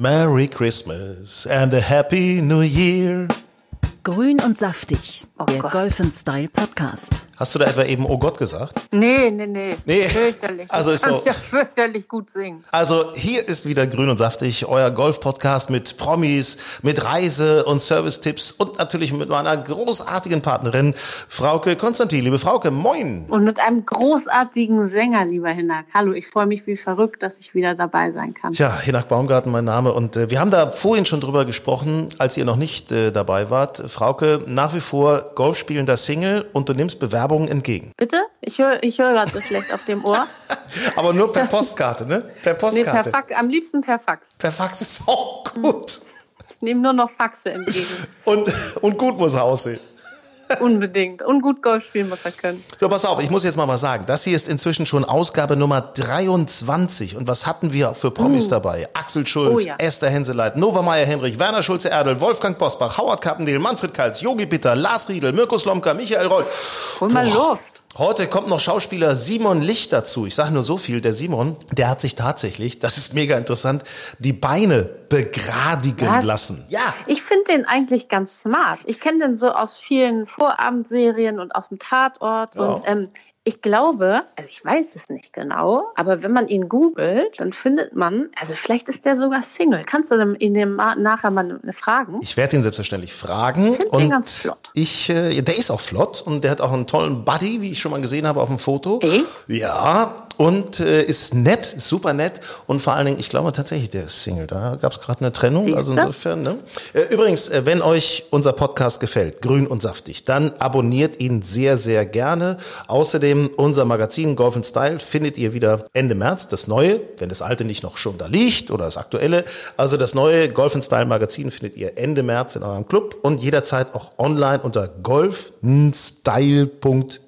Merry Christmas and a Happy New Year. Grün und saftig, Oh der Gott. Golf Style Podcast. Hast du da etwa eben Oh Gott gesagt? Nee, nee, nee. Nee. Fürchterlich. Also du ist kannst so. ja fürchterlich gut singen. Also hier ist wieder Grün und Saftig, euer Golf-Podcast mit Promis, mit Reise- und Service-Tipps und natürlich mit meiner großartigen Partnerin Frauke Konstantin. Liebe Frauke, moin. Und mit einem großartigen Sänger, lieber Hinak. Hallo, ich freue mich wie verrückt, dass ich wieder dabei sein kann. Tja, Hinak Baumgarten mein Name und äh, wir haben da vorhin schon drüber gesprochen, als ihr noch nicht äh, dabei wart. Frauke, nach wie vor Golfspielender Single und du nimmst Bewerbungen entgegen. Bitte? Ich höre ich hör gerade so schlecht auf dem Ohr. Aber nur per Postkarte, ne? Per Nee, per Postkarte. Fax, am liebsten per Fax. per Fax ist auch gut. Ich nehme nur noch Faxe entgegen. Und, und gut muss er aussehen. Unbedingt. Und gut Golf spielen muss er können. So, pass auf, ich muss jetzt mal was sagen. Das hier ist inzwischen schon Ausgabe Nummer 23. Und was hatten wir für Promis dabei? Axel Schulz, Oh ja. Esther Henseleit, Nova Meyer Henrich, Werner Schulze-Erdel, Wolfgang Bosbach, Howard Kappendeel, Manfred Kalz, Yogi Bitter, Lars Riedel, Mirko Slomka, Michael Roll. Hol mal. Luft. Heute kommt noch Schauspieler Simon Licht dazu. Ich sage nur so viel, der Simon, der hat sich tatsächlich, das ist mega interessant, die Beine begradigen Was? lassen. Ja. Ich finde den eigentlich ganz smart. Ich kenne den so aus vielen Vorabendserien und aus dem Tatort. Ja. Und ähm, ich glaube, also ich weiß es nicht genau, aber wenn man ihn googelt, dann findet man, also vielleicht ist der sogar Single. Kannst du ihn dem nachher mal fragen? Ich werde ihn selbstverständlich fragen. den und ganz flott. Ich, äh, der ist auch flott und der hat auch einen tollen Buddy, wie ich schon mal gesehen habe auf dem Foto. Echt? Ja, und äh, ist nett, super nett und vor allen Dingen, ich glaube tatsächlich, der ist Single. Da gab es gerade eine Trennung, Siehste? also insofern. Ne? Äh, übrigens, äh, wenn euch unser Podcast gefällt, grün und saftig, dann abonniert ihn sehr, sehr gerne. Außerdem unser Magazin Golf Style findet ihr wieder Ende März, das neue, wenn das alte nicht noch schon da liegt oder das aktuelle. Also das neue Golf Style Magazin findet ihr Ende März in eurem Club und jederzeit auch online unter golfstyle.de.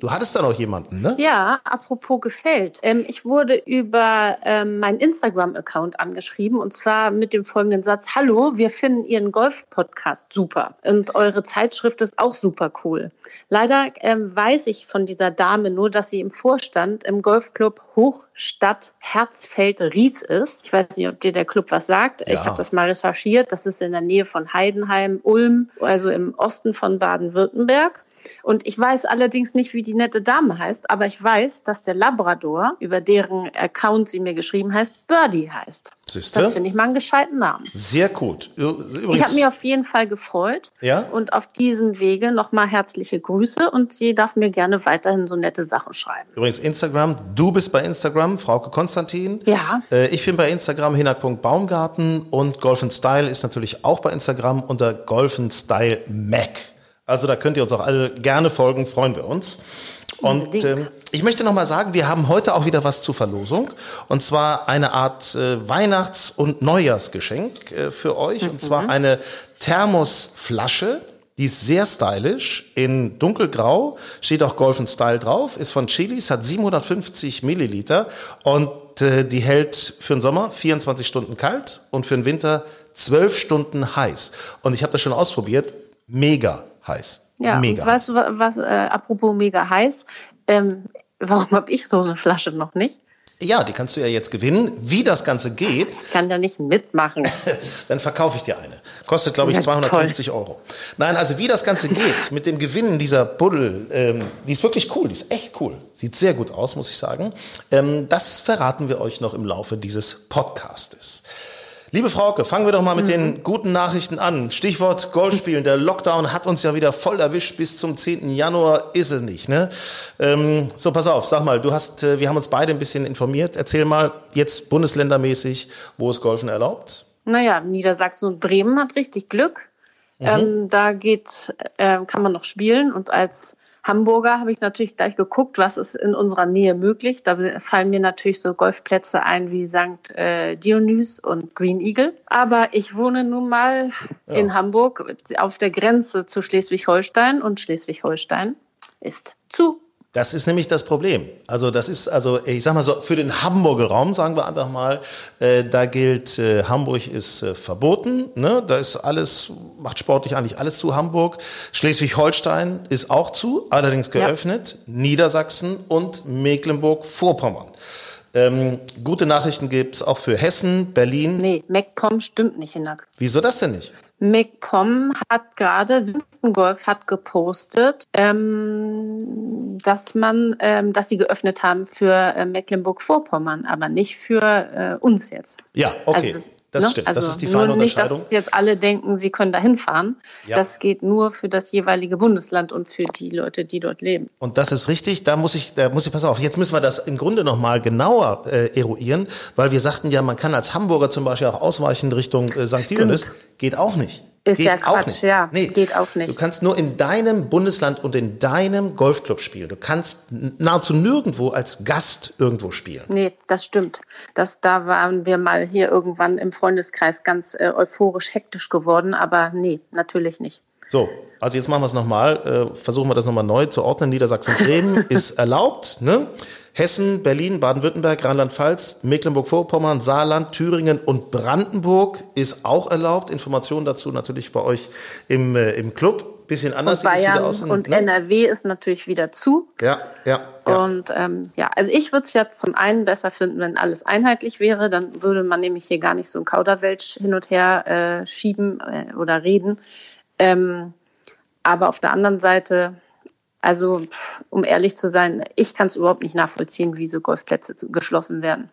Du hattest da noch jemanden, ne? Ja, apropos gefällt. Ähm, ich wurde über ähm, meinen Instagram-Account angeschrieben und zwar mit dem folgenden Satz: Hallo, wir finden Ihren Golf-Podcast super und eure Zeitschrift ist auch super cool. Leider ähm, weiß ich von dieser Dame nur, dass sie im Vorstand im Golfclub Hochstadt Herzfeld-Ries ist. Ich weiß nicht, ob dir der Club was sagt. Ja. Ich habe das mal recherchiert. Das ist in der Nähe von Heidenheim, Ulm, also im Osten von Baden-Württemberg. Und ich weiß allerdings nicht, wie die nette Dame heißt, aber ich weiß, dass der Labrador, über deren Account sie mir geschrieben heißt, Birdie heißt. Siehste? Das finde ich mal einen gescheiten Namen. Sehr gut. Übrigens, Ich habe mich auf jeden Fall gefreut. Ja? Und auf diesem Wege nochmal herzliche Grüße und sie darf mir gerne weiterhin so nette Sachen schreiben. Übrigens Instagram, du bist bei Instagram, Frauke Konstantin. Ja. Äh, ich bin bei Instagram, hinak.baumgarten und Golf Style ist natürlich auch bei Instagram unter Golf Style Mac. Also da könnt ihr uns auch alle gerne folgen, freuen wir uns. Und ähm, ich möchte noch mal sagen, wir haben heute auch wieder was zur Verlosung. Und zwar eine Art äh, Weihnachts- und Neujahrsgeschenk äh, für euch. Und zwar eine Thermosflasche. Die ist sehr stylisch, in dunkelgrau, steht auch Golf Style drauf, ist von Chilis, hat 750 Milliliter und äh, die hält für den Sommer 24 Stunden kalt und für den Winter 12 Stunden heiß. Und ich habe das schon ausprobiert, mega heiß. Ja, mega. weißt du, wa- was, äh, apropos mega heiß, ähm, warum habe ich so eine Flasche noch nicht? Ja, die kannst du ja jetzt gewinnen. Wie das Ganze geht, Ich kann da nicht mitmachen. dann verkaufe ich dir eine. Kostet, glaube ich, Ja, 250 Euro. Nein, also wie das Ganze geht mit dem Gewinnen dieser Buddel, ähm, die ist wirklich cool, die ist echt cool. Sieht sehr gut aus, muss ich sagen. Ähm, das verraten wir euch noch im Laufe dieses Podcastes. Liebe Frauke, fangen wir doch mal mit Mhm. den guten Nachrichten an. Stichwort Golfspielen. Der Lockdown hat uns ja wieder voll erwischt. Bis zum 10. Januar ist es nicht. Ne? Ähm, so, pass auf, sag mal, du hast, äh, wir haben uns beide ein bisschen informiert. Erzähl mal jetzt bundesländermäßig, wo ist Golfen erlaubt? Naja, Niedersachsen und Bremen hat richtig Glück. Ähm, da geht, äh, kann man noch spielen. Und als Hamburger habe ich natürlich gleich geguckt, was ist in unserer Nähe möglich. Da fallen mir natürlich so Golfplätze ein wie St. Äh, Dionys und Green Eagle. Aber ich wohne nun mal in Hamburg auf der Grenze zu Schleswig-Holstein und Schleswig-Holstein ist zu. Das ist nämlich das Problem. Also das ist, also ich sag mal so, für den Hamburger Raum, sagen wir einfach mal, äh, da gilt, äh, Hamburg ist äh, verboten, ne? da ist alles, macht sportlich eigentlich alles zu Hamburg. Schleswig-Holstein ist auch zu, allerdings geöffnet. Niedersachsen und Mecklenburg-Vorpommern. Ähm, gute Nachrichten gibt es auch für Hessen, Berlin. Nee, MacPom stimmt nicht, Hinak. Wieso das denn nicht? MacPom hat gerade, Winston Golf hat gepostet, ähm, dass man, ähm, dass sie geöffnet haben für äh, Mecklenburg-Vorpommern, aber nicht für äh, uns jetzt. Ja, okay. Also das, Das ne? stimmt, Also das ist die feine nicht, Unterscheidung. dass jetzt alle denken, sie können da hinfahren. Ja. Das geht nur für das jeweilige Bundesland und für die Leute, die dort leben. Und das ist richtig, da muss ich, da muss ich, pass auf, jetzt müssen wir das im Grunde nochmal genauer äh, eruieren, weil wir sagten ja, man kann als Hamburger zum Beispiel auch ausweichen Richtung äh, St. Dionys. Geht auch nicht. Ist geht ja auch Quatsch, nicht. ja. Geht auch nicht. Du kannst nur in deinem Bundesland und in deinem Golfclub spielen. Du kannst nahezu nirgendwo als Gast irgendwo spielen. Nee, das stimmt. Das, da waren wir mal hier irgendwann im Freundeskreis ganz äh, euphorisch hektisch geworden, aber nee, natürlich nicht. So, also jetzt machen wir es nochmal, äh, versuchen wir das nochmal neu zu ordnen. Niedersachsen-Bremen ist erlaubt, ne? Hessen, Berlin, Baden-Württemberg, Rheinland-Pfalz, Mecklenburg-Vorpommern, Saarland, Thüringen und Brandenburg ist auch erlaubt. Informationen dazu natürlich bei euch im, äh, im Club. Bisschen anders Und sieht es Bayern wieder aus. in- und ne? NRW ist natürlich wieder zu. Ja, ja, ja. Und ähm, ja, also ich würde es ja zum einen besser finden, wenn alles einheitlich wäre. Dann würde man nämlich hier gar nicht so ein Kauderwelsch hin und her äh, schieben äh, oder reden. Ähm, aber auf der anderen Seite, also um ehrlich zu sein, ich kann es überhaupt nicht nachvollziehen, wie so Golfplätze geschlossen werden.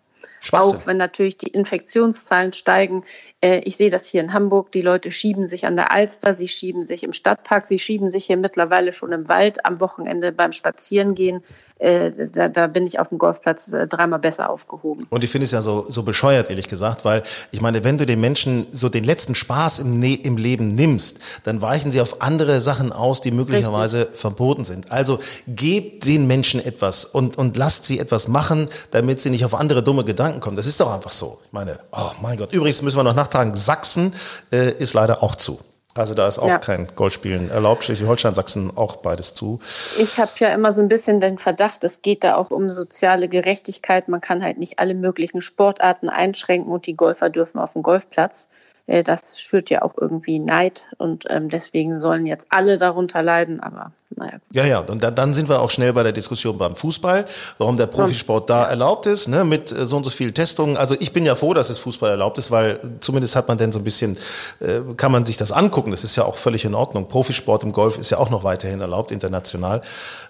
Auch wenn natürlich die Infektionszahlen steigen. Äh, ich sehe das hier in Hamburg. Die Leute schieben sich an der Alster, sie schieben sich im Stadtpark, sie schieben sich hier mittlerweile schon im Wald am Wochenende beim Spazierengehen. Äh, da, da bin ich auf dem Golfplatz äh, dreimal besser aufgehoben. Und ich finde es ja so, so bescheuert, ehrlich gesagt, weil ich meine, wenn du den Menschen so den letzten Spaß im, ne im Leben nimmst, dann weichen sie auf andere Sachen aus, die möglicherweise verboten sind. Also gebt den Menschen etwas und, und lasst sie etwas machen, damit sie nicht auf andere dumme Gedanken kommen. Das ist doch einfach so. Ich meine, oh mein Gott. Übrigens müssen wir noch nachtragen, Sachsen äh, ist leider auch zu. Also da ist auch Ja. kein Golfspielen erlaubt. Schleswig-Holstein, Sachsen auch beides zu. Ich habe ja immer so ein bisschen den Verdacht, es geht da auch um soziale Gerechtigkeit. Man kann halt nicht alle möglichen Sportarten einschränken und die Golfer dürfen auf den Golfplatz. Äh, Das schürt ja auch irgendwie Neid und ähm, deswegen sollen jetzt alle darunter leiden. Aber naja. Ja, ja, und dann, dann sind wir auch schnell bei der Diskussion beim Fußball, warum der Profisport da erlaubt ist, ne, mit äh, so und so viel Testungen. Also ich bin ja froh, dass es Fußball erlaubt ist, weil äh, zumindest hat man dann so ein bisschen, äh, kann man sich das angucken. Das ist ja auch völlig in Ordnung. Profisport im Golf ist ja auch noch weiterhin erlaubt, international.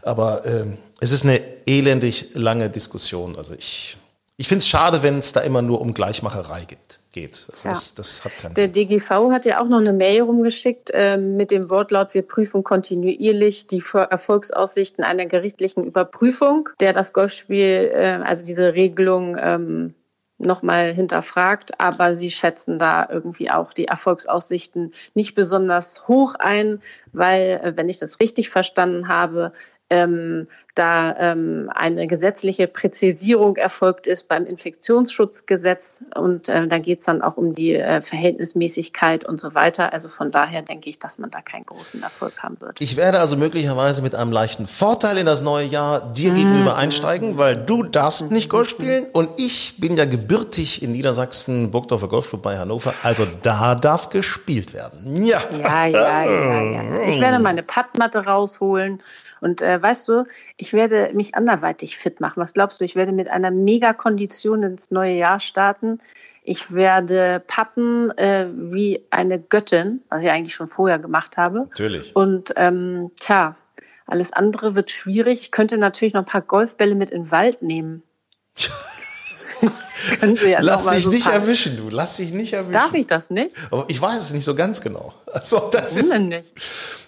Aber ähm, es ist eine elendig lange Diskussion. Also ich, ich finde es schade, wenn es da immer nur um Gleichmacherei gibt, geht. Also Ja. das, das hat keinen Der Sinn. DGV hat ja auch noch eine Mail rumgeschickt ähm, mit dem Wortlaut, wir prüfen kontinuierlich die Erfolgsaussichten einer gerichtlichen Überprüfung, der das Golfspiel, äh, also diese Regelung ähm, nochmal hinterfragt. Aber sie schätzen da irgendwie auch die Erfolgsaussichten nicht besonders hoch ein, weil, äh, wenn ich das richtig verstanden habe, ähm, da ähm, eine gesetzliche Präzisierung erfolgt ist beim Infektionsschutzgesetz und äh, da geht es dann auch um die äh, Verhältnismäßigkeit und so weiter. Also von daher denke ich, dass man da keinen großen Erfolg haben wird. Ich werde also möglicherweise mit einem leichten Vorteil in das neue Jahr dir gegenüber einsteigen, weil du darfst nicht Golf spielen und ich bin ja gebürtig in Niedersachsen, Burgdorfer Golfclub bei Hannover, also da darf gespielt werden. Ja. Ja, ja, ja, ja. Ich werde meine Pattmatte rausholen und äh, weißt du, ich werde mich anderweitig fit machen. Was glaubst du? Ich werde mit einer Mega-Kondition ins neue Jahr starten. Ich werde patten äh, wie eine Göttin, was ich eigentlich schon vorher gemacht habe. Natürlich. Und ähm, tja, alles andere wird schwierig. Ich könnte natürlich noch ein paar Golfbälle mit in den Wald nehmen. Ja Lass dich so nicht paar- erwischen, du. Lass dich nicht erwischen. Darf ich das nicht? Aber ich weiß es nicht so ganz genau. Also, das Warum ist, denn nicht?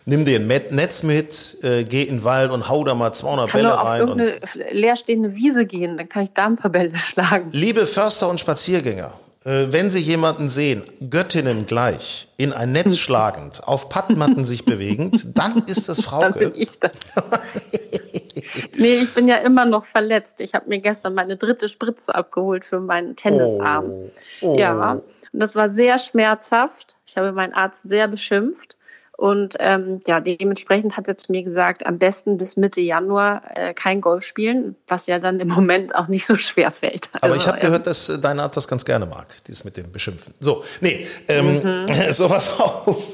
nimm dir ein Netz mit, äh, geh in den Wald und hau da mal 200 kann Bälle nur auf rein. Und irgendeine leerstehende Wiese gehen, dann kann ich da ein paar Bälle schlagen. Liebe Förster und Spaziergänger, äh, wenn Sie jemanden sehen, Göttinnen gleich, in ein Netz schlagend, auf Pattmatten sich bewegend, dann ist das Dann bin Frauke. ich das. Nee, ich bin ja immer noch verletzt. Ich habe mir gestern meine dritte Spritze abgeholt für meinen Tennisarm. Oh. Ja, und das war sehr schmerzhaft. Ich habe meinen Arzt sehr beschimpft. Und ähm, ja, dementsprechend hat er zu mir gesagt, am besten bis Mitte Januar äh, kein Golf spielen, was ja dann im Moment auch nicht so schwer fällt. Aber also, ich habe ähm, gehört, dass äh, deine Art das ganz gerne mag, dieses mit dem Beschimpfen. So, nee, ähm, mhm. so was auf.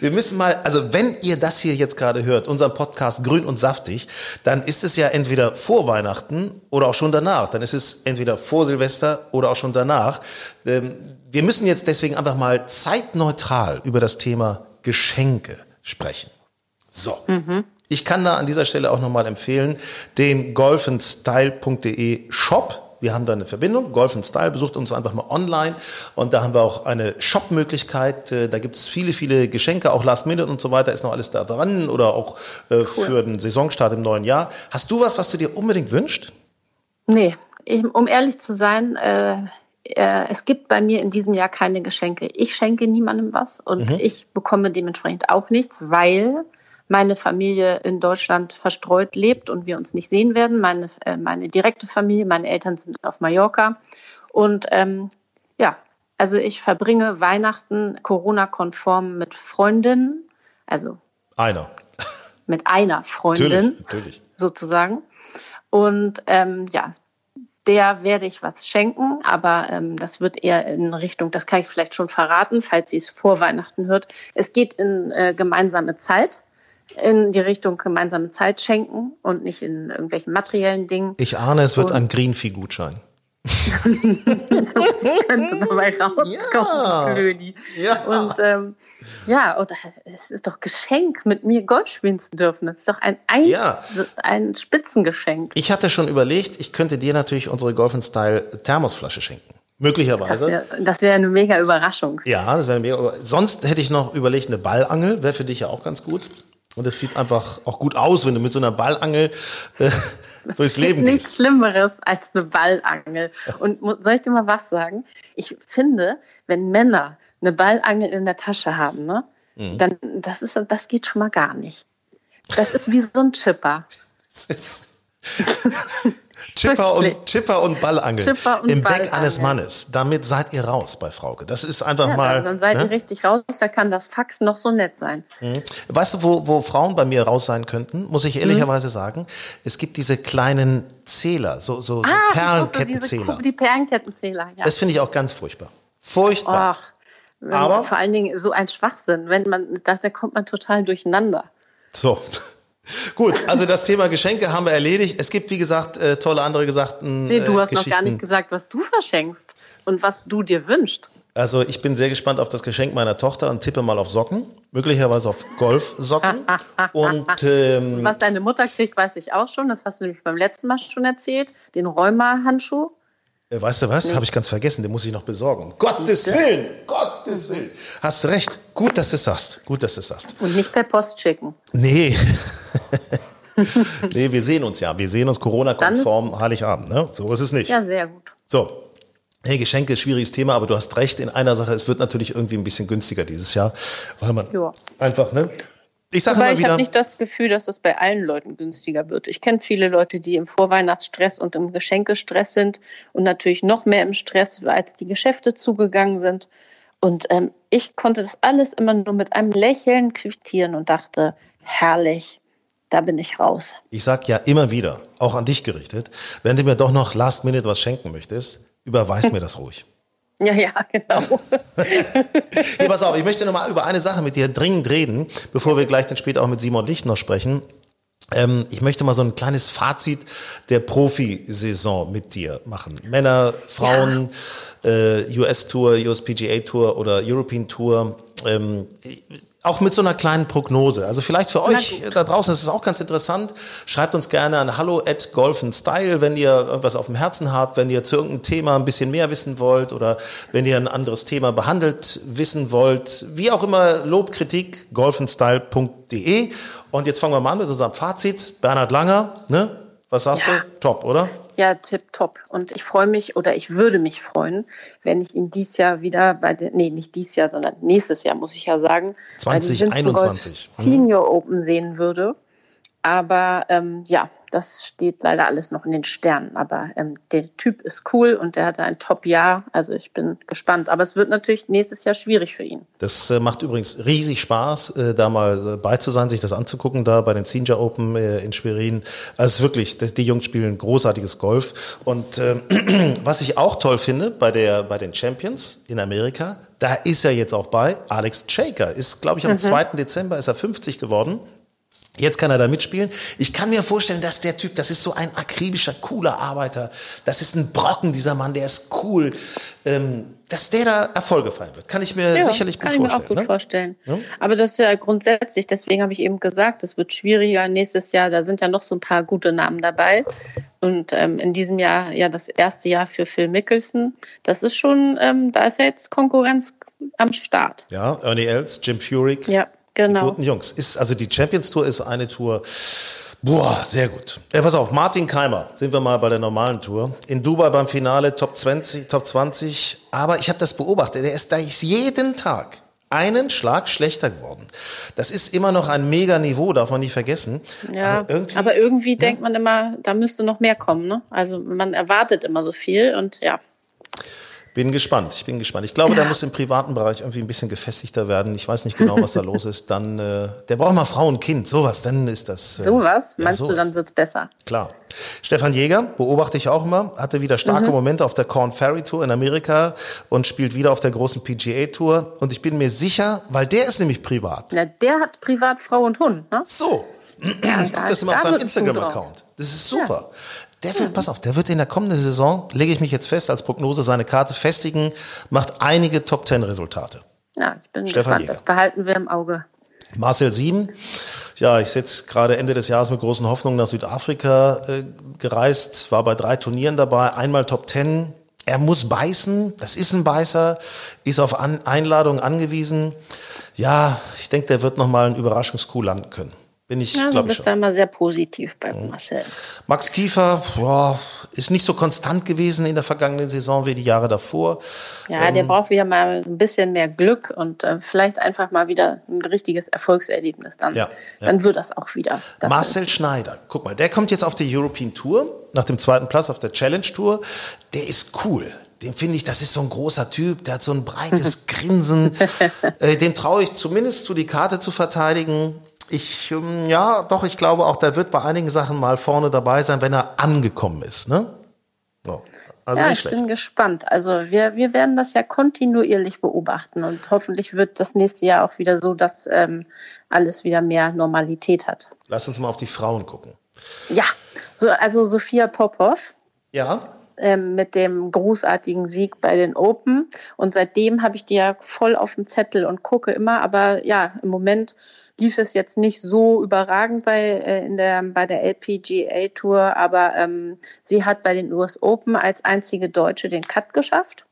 Wir müssen mal, also wenn ihr das hier jetzt gerade hört, unseren Podcast Grün und Saftig, dann ist es ja entweder vor Weihnachten oder auch schon danach. Dann ist es entweder vor Silvester oder auch schon danach. Ähm, wir müssen jetzt deswegen einfach mal zeitneutral über das Thema Geschenke sprechen. So. Mhm. Ich kann da an dieser Stelle auch nochmal empfehlen, den golfenstyle.de Shop. Wir haben da eine Verbindung, Golf Style, besucht uns einfach mal online und da haben wir auch eine Shop-Möglichkeit. Äh, da gibt es viele, viele Geschenke, auch Last Minute und so weiter, ist noch alles da dran oder auch äh, cool. für den Saisonstart im neuen Jahr. Hast du was, was du dir unbedingt wünschst? Nee, ich, um ehrlich zu sein, äh, äh, es gibt bei mir in diesem Jahr keine Geschenke. Ich schenke niemandem was und mhm. ich bekomme dementsprechend auch nichts, weil meine Familie in Deutschland verstreut lebt und wir uns nicht sehen werden. Meine, äh, meine direkte Familie, meine Eltern sind auf Mallorca. Und ähm, ja, also ich verbringe Weihnachten Corona-konform mit Freundinnen, also einer. Mit einer Freundin natürlich, natürlich. sozusagen. Und ähm, ja, der werde ich was schenken, aber ähm, das wird eher in Richtung, das kann ich vielleicht schon verraten, falls sie es vor Weihnachten hört. Es geht in äh, gemeinsame Zeit, in die Richtung gemeinsame Zeit schenken und nicht in irgendwelchen materiellen Dingen. Ich ahne, es wird und, ein Greenfee-Gutschein das könnte dabei rauskommen, ja. Blödi. Ja. Und ähm, ja, und es ist doch Geschenk, mit mir Golf spielen zu dürfen. Das ist doch ein, ein, ja. ein Spitzengeschenk. Ich hatte schon überlegt, ich könnte dir natürlich unsere Golf Style Thermosflasche schenken. Möglicherweise. Das wäre wär eine mega Überraschung. Ja, das wäre mega. Sonst hätte ich noch überlegt, eine Ballangel wäre für dich ja auch ganz gut. Und es sieht einfach auch gut aus, wenn du mit so einer Ballangel äh, durchs Leben gehst. Nichts Schlimmeres als eine Ballangel. Und soll ich dir mal was sagen? Ich finde, wenn Männer eine Ballangel in der Tasche haben, ne, mhm. dann das ist das geht schon mal gar nicht. Das ist wie so ein Chipper. Das ist Chipper und, Chipper und Ballangel Chipper und im Beck eines Mannes. Damit seid ihr raus bei Frauke. Das ist einfach ja, mal. Dann seid ne? ihr richtig raus. Da kann das Fax noch so nett sein. Mhm. Weißt du, wo, wo Frauen bei mir raus sein könnten? Muss ich ehrlicherweise mhm. sagen. Es gibt diese kleinen Zähler, so, so, so ah, Perlenkettenzähler. Die Perlenkettenzähler, ja. Das finde ich auch ganz furchtbar. Furchtbar. Ach, Aber vor allen Dingen so ein Schwachsinn. Wenn man, da, da kommt man total durcheinander. So. Gut, also das Thema Geschenke haben wir erledigt. Es gibt, wie gesagt, äh, tolle andere Gesagten. Nee, du hast noch gar nicht gesagt, was du verschenkst und was du dir wünschst. Also ich bin sehr gespannt auf das Geschenk meiner Tochter und tippe mal auf Socken, möglicherweise auf Golfsocken. und ähm, was deine Mutter kriegt, weiß ich auch schon. Das hast du nämlich beim letzten Mal schon erzählt. Den Rheuma-Handschuh. Äh, weißt du was? Nee. Habe ich ganz vergessen. Den muss ich noch besorgen. Gottes Willen! Gottes Willen! Hast du recht. Gut, dass du es sagst. Gut, dass du es sagst. Und nicht per Post schicken. Nee. nee, wir sehen uns ja. Wir sehen uns Corona-konform Heiligabend. Ne? So ist es nicht. Ja, sehr gut. So. Hey, Geschenke ist schwieriges Thema, aber du hast recht in einer Sache. Es wird natürlich irgendwie ein bisschen günstiger dieses Jahr, weil man ja. einfach, ne? Ich sage immer wieder. Ich habe nicht das Gefühl, dass es bei allen Leuten günstiger wird. Ich kenne viele Leute, die im Vorweihnachtsstress und im Geschenkestress sind und natürlich noch mehr im Stress, als die Geschäfte zugegangen sind. Und ähm, ich konnte das alles immer nur mit einem Lächeln quittieren und dachte, herrlich, da bin ich raus. Ich sage ja immer wieder, auch an dich gerichtet, wenn du mir doch noch Last Minute was schenken möchtest, überweis mir das ruhig. Ja, ja, genau. hey, pass auf, ich möchte noch mal über eine Sache mit dir dringend reden, bevor wir gleich dann später auch mit Simon Licht noch sprechen. Ähm, ich möchte mal so ein kleines Fazit der Profisaison mit dir machen. Männer, Frauen, ja. äh, US-Tour, US-PGA-Tour oder European Tour. Ähm, auch mit so einer kleinen Prognose. Also vielleicht für euch da draußen ist es auch ganz interessant. Schreibt uns gerne an hallo at Golf Style, wenn ihr irgendwas auf dem Herzen habt, wenn ihr zu irgendeinem Thema ein bisschen mehr wissen wollt oder wenn ihr ein anderes Thema behandelt wissen wollt. Wie auch immer, Lob, Kritik, golfenstyle.de. Und jetzt fangen wir mal an mit unserem Fazit. Bernhard Langer, ne? Was sagst ja. du? Top, oder? Ja, tipptopp. Und ich freue mich oder ich würde mich freuen, wenn ich ihn dieses Jahr wieder bei den, nee, nicht dieses Jahr, sondern nächstes Jahr, muss ich ja sagen, 2021 Senior Open sehen würde. Aber ähm, ja, das steht leider alles noch in den Sternen. Aber ähm, der Typ ist cool und der hatte ein Top-Jahr. Also ich bin gespannt. Aber es wird natürlich nächstes Jahr schwierig für ihn. Das äh, macht übrigens riesig Spaß, äh, da mal äh, bei zu sein, sich das anzugucken, da bei den Senior Open äh, in Schwerin. Also wirklich, die Jungs spielen großartiges Golf. Und äh, was ich auch toll finde bei, der, bei den Champions in Amerika, da ist er jetzt auch bei. Alex Shaker ist, glaube ich, am mhm. 2. Dezember ist er 50 geworden. Jetzt kann er da mitspielen. Ich kann mir vorstellen, dass der Typ, das ist so ein akribischer, cooler Arbeiter. Das ist ein Brocken, dieser Mann, der ist cool. Ähm, dass der da Erfolge feiern wird, kann ich mir ja, sicherlich gut vorstellen. Kann ich mir auch gut ne? vorstellen. Ja? Aber das ist ja grundsätzlich, deswegen habe ich eben gesagt, es wird schwieriger nächstes Jahr. Da sind ja noch so ein paar gute Namen dabei. Und ähm, in diesem Jahr ja das erste Jahr für Phil Mickelson. Das ist schon, ähm, da ist ja jetzt Konkurrenz am Start. Ja, Ernie Els, Jim Furyk. Ja. Genau. Die guten Jungs. Ist, also die Champions Tour ist eine Tour. Boah, sehr gut. Ja, pass auf, Martin Keimer, sind wir mal bei der normalen Tour. In Dubai beim Finale Top 20, Top 20. Aber ich habe das beobachtet, der ist da ist jeden Tag einen Schlag schlechter geworden. Das ist immer noch ein mega Niveau, darf man nicht vergessen. Ja, aber irgendwie, aber irgendwie ja. denkt man immer, da müsste noch mehr kommen. Ne? Also man erwartet immer so viel und ja. Bin gespannt, ich bin gespannt. Ich glaube, der muss im privaten Bereich irgendwie ein bisschen gefestigter werden. Ich weiß nicht genau, was da los ist. Dann, äh, der braucht mal Frau und Kind, sowas, dann ist das. Äh, sowas? Ja, Meinst sowas. du, dann wird's besser? Klar. Stefan Jäger, beobachte ich auch immer, hatte wieder starke mhm. Momente auf der Corn Ferry Tour in Amerika und spielt wieder auf der großen PGA Tour. Und ich bin mir sicher, weil der ist nämlich privat. Ja, der hat privat Frau und Hund, ne? So. Ich gucke das immer auf seinem Instagram-Account. Das ist super. Ja. Der wird, pass auf, der wird in der kommenden Saison, lege ich mich jetzt fest als Prognose, seine Karte festigen, macht einige Top Ten Resultate. Ja, ich bin Stefan gespannt. Jäger. Das behalten wir im Auge. Marcel Sieben, ja, ich sitze gerade Ende des Jahres mit großen Hoffnungen nach Südafrika äh, gereist, war bei drei Turnieren dabei, einmal Top Ten. Er muss beißen, das ist ein Beißer, ist auf An Einladung angewiesen. Ja, ich denke, der wird nochmal einen Überraschungskuh landen können. Bin ich, ja, glaube ich. Du bist da immer sehr positiv bei mhm. Marcel. Max Kiefer boah, ist nicht so konstant gewesen in der vergangenen Saison wie die Jahre davor. Ja, ähm, der braucht wieder mal ein bisschen mehr Glück und äh, vielleicht einfach mal wieder ein richtiges Erfolgserlebnis. Dann, ja, ja. dann wird das auch wieder. Das Marcel ist. Schneider, guck mal, der kommt jetzt auf die European Tour, nach dem zweiten Platz auf der Challenge Tour. Der ist cool den finde ich, das ist so ein großer Typ, der hat so ein breites Grinsen. äh, dem traue ich zumindest zu, die Karte zu verteidigen. Ich, ähm, ja, doch, ich glaube auch, der wird bei einigen Sachen mal vorne dabei sein, wenn er angekommen ist, ne? So. Also ja, ich schlecht. bin gespannt. Also wir, wir werden das ja kontinuierlich beobachten und hoffentlich wird das nächste Jahr auch wieder so, dass ähm, alles wieder mehr Normalität hat. Lass uns mal auf die Frauen gucken. Ja, so, also Sophia Popov. Ja. Ähm, mit dem großartigen Sieg bei den Open. Und seitdem habe ich die ja voll auf dem Zettel und gucke immer, aber ja, im Moment lief es jetzt nicht so überragend bei, äh, in der, bei der LPGA Tour, aber ähm, sie hat bei den US Open als einzige Deutsche den Cut geschafft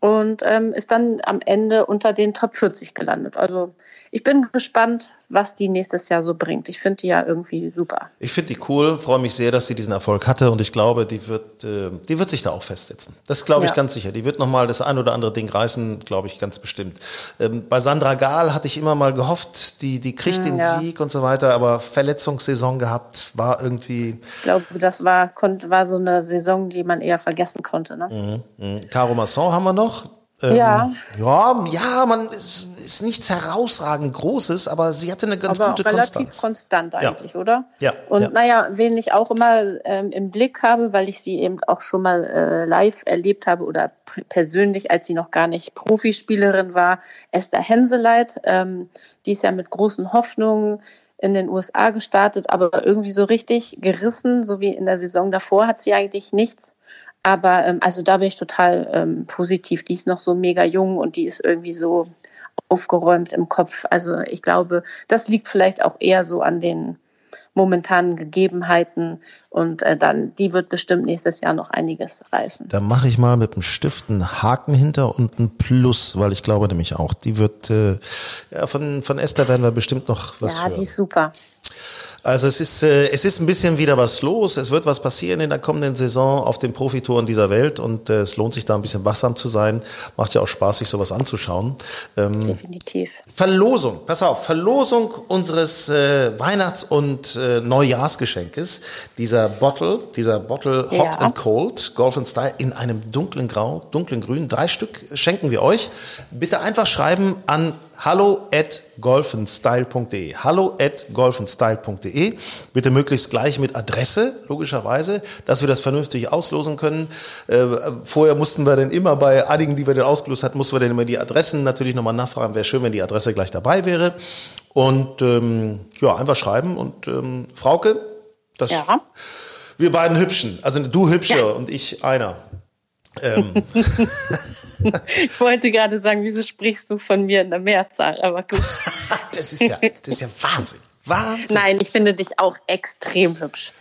und ähm, ist dann am Ende unter den Top 40 gelandet. Also ich bin gespannt, was die nächstes Jahr so bringt. Ich finde die ja irgendwie super. Ich finde die cool, freue mich sehr, dass sie diesen Erfolg hatte und ich glaube, die wird, äh, die wird sich da auch festsetzen. Das glaube ich ja. ganz sicher. Die wird nochmal das ein oder andere Ding reißen, glaube ich ganz bestimmt. Ähm, bei Sandra Gahl hatte ich immer mal gehofft, die, die kriegt hm, den ja. Sieg und so weiter, aber Verletzungssaison gehabt, war irgendwie. Ich glaube, das war, war so eine Saison, die man eher vergessen konnte. Ne? Mhm, mh. Caro Masson haben wir noch. Ähm, ja. Ja, ja, man ist, ist, nichts herausragend Großes, aber sie hatte eine ganz aber gute relativ Konstanz. konstant eigentlich, ja. oder? Ja. Und ja. naja, wen ich auch immer ähm, im Blick habe, weil ich sie eben auch schon mal äh, live erlebt habe oder persönlich, als sie noch gar nicht Profispielerin war, Esther Henseleit. Ähm, die ist ja mit großen Hoffnungen in den USA gestartet, aber irgendwie so richtig gerissen, so wie in der Saison davor, hat sie eigentlich nichts. Aber ähm, also da bin ich total ähm, positiv. Die ist noch so mega jung und die ist irgendwie so aufgeräumt im Kopf. Also ich glaube, das liegt vielleicht auch eher so an den momentanen Gegebenheiten und äh, dann die wird bestimmt nächstes Jahr noch einiges reißen. Da mache ich mal mit einem Stift einen Haken hinter und ein Plus, weil ich glaube nämlich auch, die wird äh, ja, von von Esther werden wir bestimmt noch was ja, hören. Ja, die ist super. Also es ist, äh, es ist ein bisschen wieder was los. Es wird was passieren in der kommenden Saison auf den Profitouren dieser Welt und äh, es lohnt sich da ein bisschen wachsam zu sein. Macht ja auch Spaß, sich sowas anzuschauen. Ähm, Definitiv. Verlosung, pass auf, Verlosung unseres äh, Weihnachts- und äh, Neujahrsgeschenkes. Dieser Bottle, dieser Bottle Hot Ja. and Cold, Golf and Style in einem dunklen Grau, dunklen Grün. Drei Stück schenken wir euch. Bitte einfach schreiben an hallo at golfenstyle.de. Hallo at golfenstyle.de. Bitte möglichst gleich mit Adresse, logischerweise, dass wir das vernünftig auslosen können. Äh, vorher mussten wir dann immer bei einigen, die wir dann ausgelost hatten, mussten wir dann immer die Adressen natürlich nochmal nachfragen. Wäre schön, wenn die Adresse gleich dabei wäre. Und ähm, ja, einfach schreiben. Und ähm, Frauke, das, Ja. wir beiden Hübschen, also du hübscher Ja. und ich einer. Ähm, Ich wollte gerade sagen, wieso sprichst du von mir in der Mehrzahl? Aber gut. das ist ja, das ist ja Wahnsinn. Wahnsinn. Nein, ich finde dich auch extrem hübsch.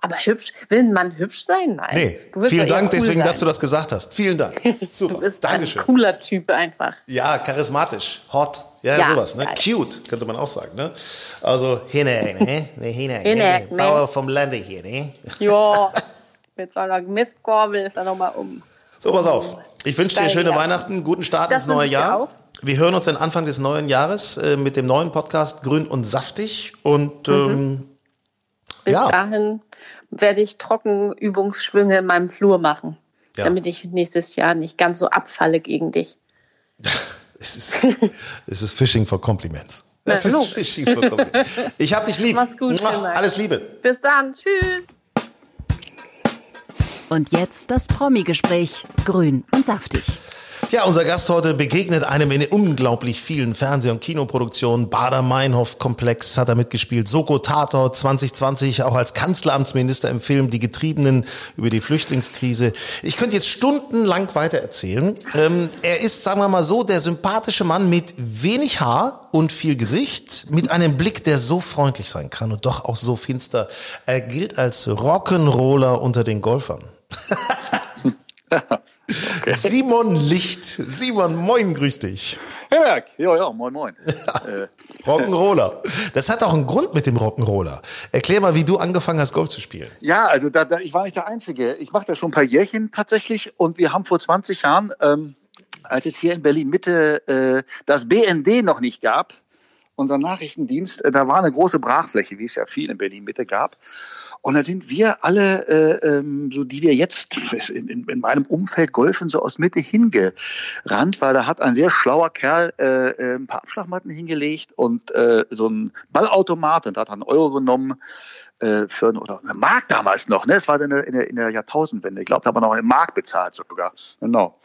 Aber hübsch, will ein Mann hübsch sein? Nein. Nee, Du vielen Dank cool deswegen, sein. dass du das gesagt hast. Vielen Dank. Du Super. bist Dankeschön. ein cooler Typ einfach. Ja, charismatisch, hot, ja, Ja, sowas, ne? geil. Cute, könnte man auch sagen, ne? Also, hinein, ne? Ne, hinein, Hinein, ne? Bauer vom Lande hier, ne? Ja, mit so einer Mistgabel ist er nochmal um. So, pass auf. Ich wünsche dir schöne ja. Weihnachten, guten Start Das ins neue Jahr. auch. Wir hören uns dann Anfang des neuen Jahres äh, mit dem neuen Podcast Grün und Saftig und ähm, Bis Ja. dahin werde ich Trockenübungsschwünge in meinem Flur machen, Ja. damit ich nächstes Jahr nicht ganz so abfalle gegen dich. es ist, es ist Fishing for Compliments. Es ist. Fishing for Compliments. Ich hab dich lieb. Mach's gut, Mua. Alles Liebe. Bis dann, tschüss. Und jetzt das Promi-Gespräch. Grün und saftig. Ja, unser Gast heute begegnet einem in unglaublich vielen Fernseh- und Kinoproduktionen. Bader-Meinhof-Komplex hat er mitgespielt. Soko Tatort 2020 auch als Kanzleramtsminister im Film Die Getriebenen über die Flüchtlingskrise. Ich könnte jetzt stundenlang weiter erzählen. Ähm, er ist, sagen wir mal so, der sympathische Mann mit wenig Haar und viel Gesicht, mit einem Blick, der so freundlich sein kann und doch auch so finster. Er gilt als Rock'n'Roller unter den Golfern. Simon Licht. Simon, moin, grüß dich. Ja, ja, ja, moin, moin. Rock'n'Roller. Das hat auch einen Grund mit dem Rock'n'Roller. Erklär mal, wie du angefangen hast, Golf zu spielen. ja, also da, da, ich war nicht der Einzige. Ich mache das schon ein paar Jährchen tatsächlich und wir haben vor 20 Jahren, ähm, als es hier in Berlin Mitte äh, das BND noch nicht gab, unser Nachrichtendienst, äh, da war eine große Brachfläche, wie es ja viel in Berlin Mitte gab. Und da sind wir alle, äh, ähm, so die wir jetzt in, in, in meinem Umfeld golfen, so aus Mitte hingerannt, weil da hat ein sehr schlauer Kerl äh, äh, ein paar Abschlagmatten hingelegt und äh, so ein Ballautomat und da hat er einen Euro genommen äh, für oder eine Mark damals noch, ne? Es war in in der, in der Jahrtausendwende. Ich glaube, da haben wir noch eine Mark bezahlt sogar. Genau.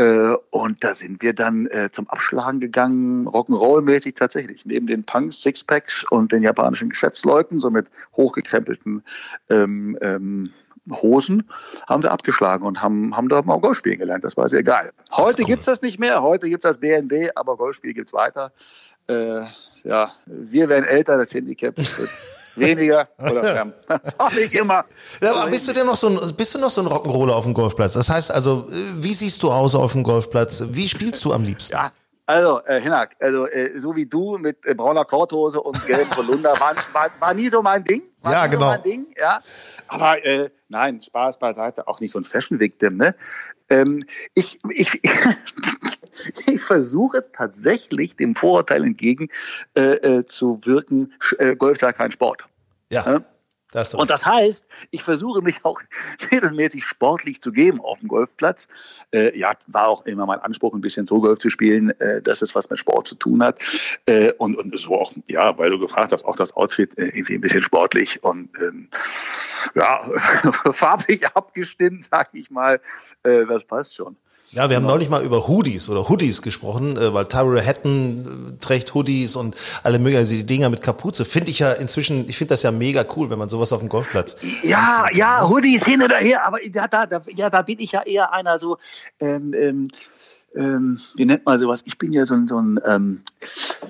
Äh, und da sind wir dann äh, zum Abschlagen gegangen, Rock'n'Roll-mäßig tatsächlich. Neben den Punks, Sixpacks und den japanischen Geschäftsleuten, so mit hochgekrempelten ähm, ähm, Hosen, haben wir abgeschlagen und haben, haben da mal Golf spielen gelernt. Das war sehr geil. Heute cool. gibt's das nicht mehr, heute gibt's das BND, aber Golfspiel gibt's weiter. Äh, ja, wir werden älter, das Handicap wird weniger oder Auch nicht immer. Ja, aber bist du denn noch so ein, bist du noch so ein Rock'n'Roller auf dem Golfplatz? Das heißt also, wie siehst du aus auf dem Golfplatz? Wie spielst du am liebsten? Ja, also, äh, Hinak, also äh, so wie du mit äh, brauner Korthose und gelbem Polunder, war, war, war nie so mein Ding. War Ja, genau. So mein Ding, ja. Aber äh, nein, Spaß beiseite, auch nicht so ein Fashion-Victim, ne? Ähm, ich, ich, ich versuche tatsächlich dem Vorurteil entgegen äh, äh, zu wirken, äh, Golf sei kein Sport. Ja, Ja. da hast du Und das heißt, ich versuche mich auch regelmäßig sportlich zu geben auf dem Golfplatz. Äh, ja, war auch immer mein Anspruch, ein bisschen so Golf zu spielen, äh, dass es was mit Sport zu tun hat. Äh, und, und so auch, ja, weil du gefragt hast, auch das Outfit äh, irgendwie ein bisschen sportlich und ähm, ja, farblich abgestimmt, sag ich mal. Das passt schon. Ja, wir haben neulich mal über Hoodies oder Hoodies gesprochen, äh, weil Tyrell Hatton äh, trägt Hoodies und alle möglichen also die Dinger mit Kapuze. Finde ich ja inzwischen, ich finde das ja mega cool, wenn man sowas auf dem Golfplatz. Ja, anziehen kann, ja? Hoodies hin oder her, aber da, da, da, ja, da bin ich ja eher einer so, ähm, ähm, ähm, wie nennt man sowas? Ich bin ja so ein, so ein, ähm,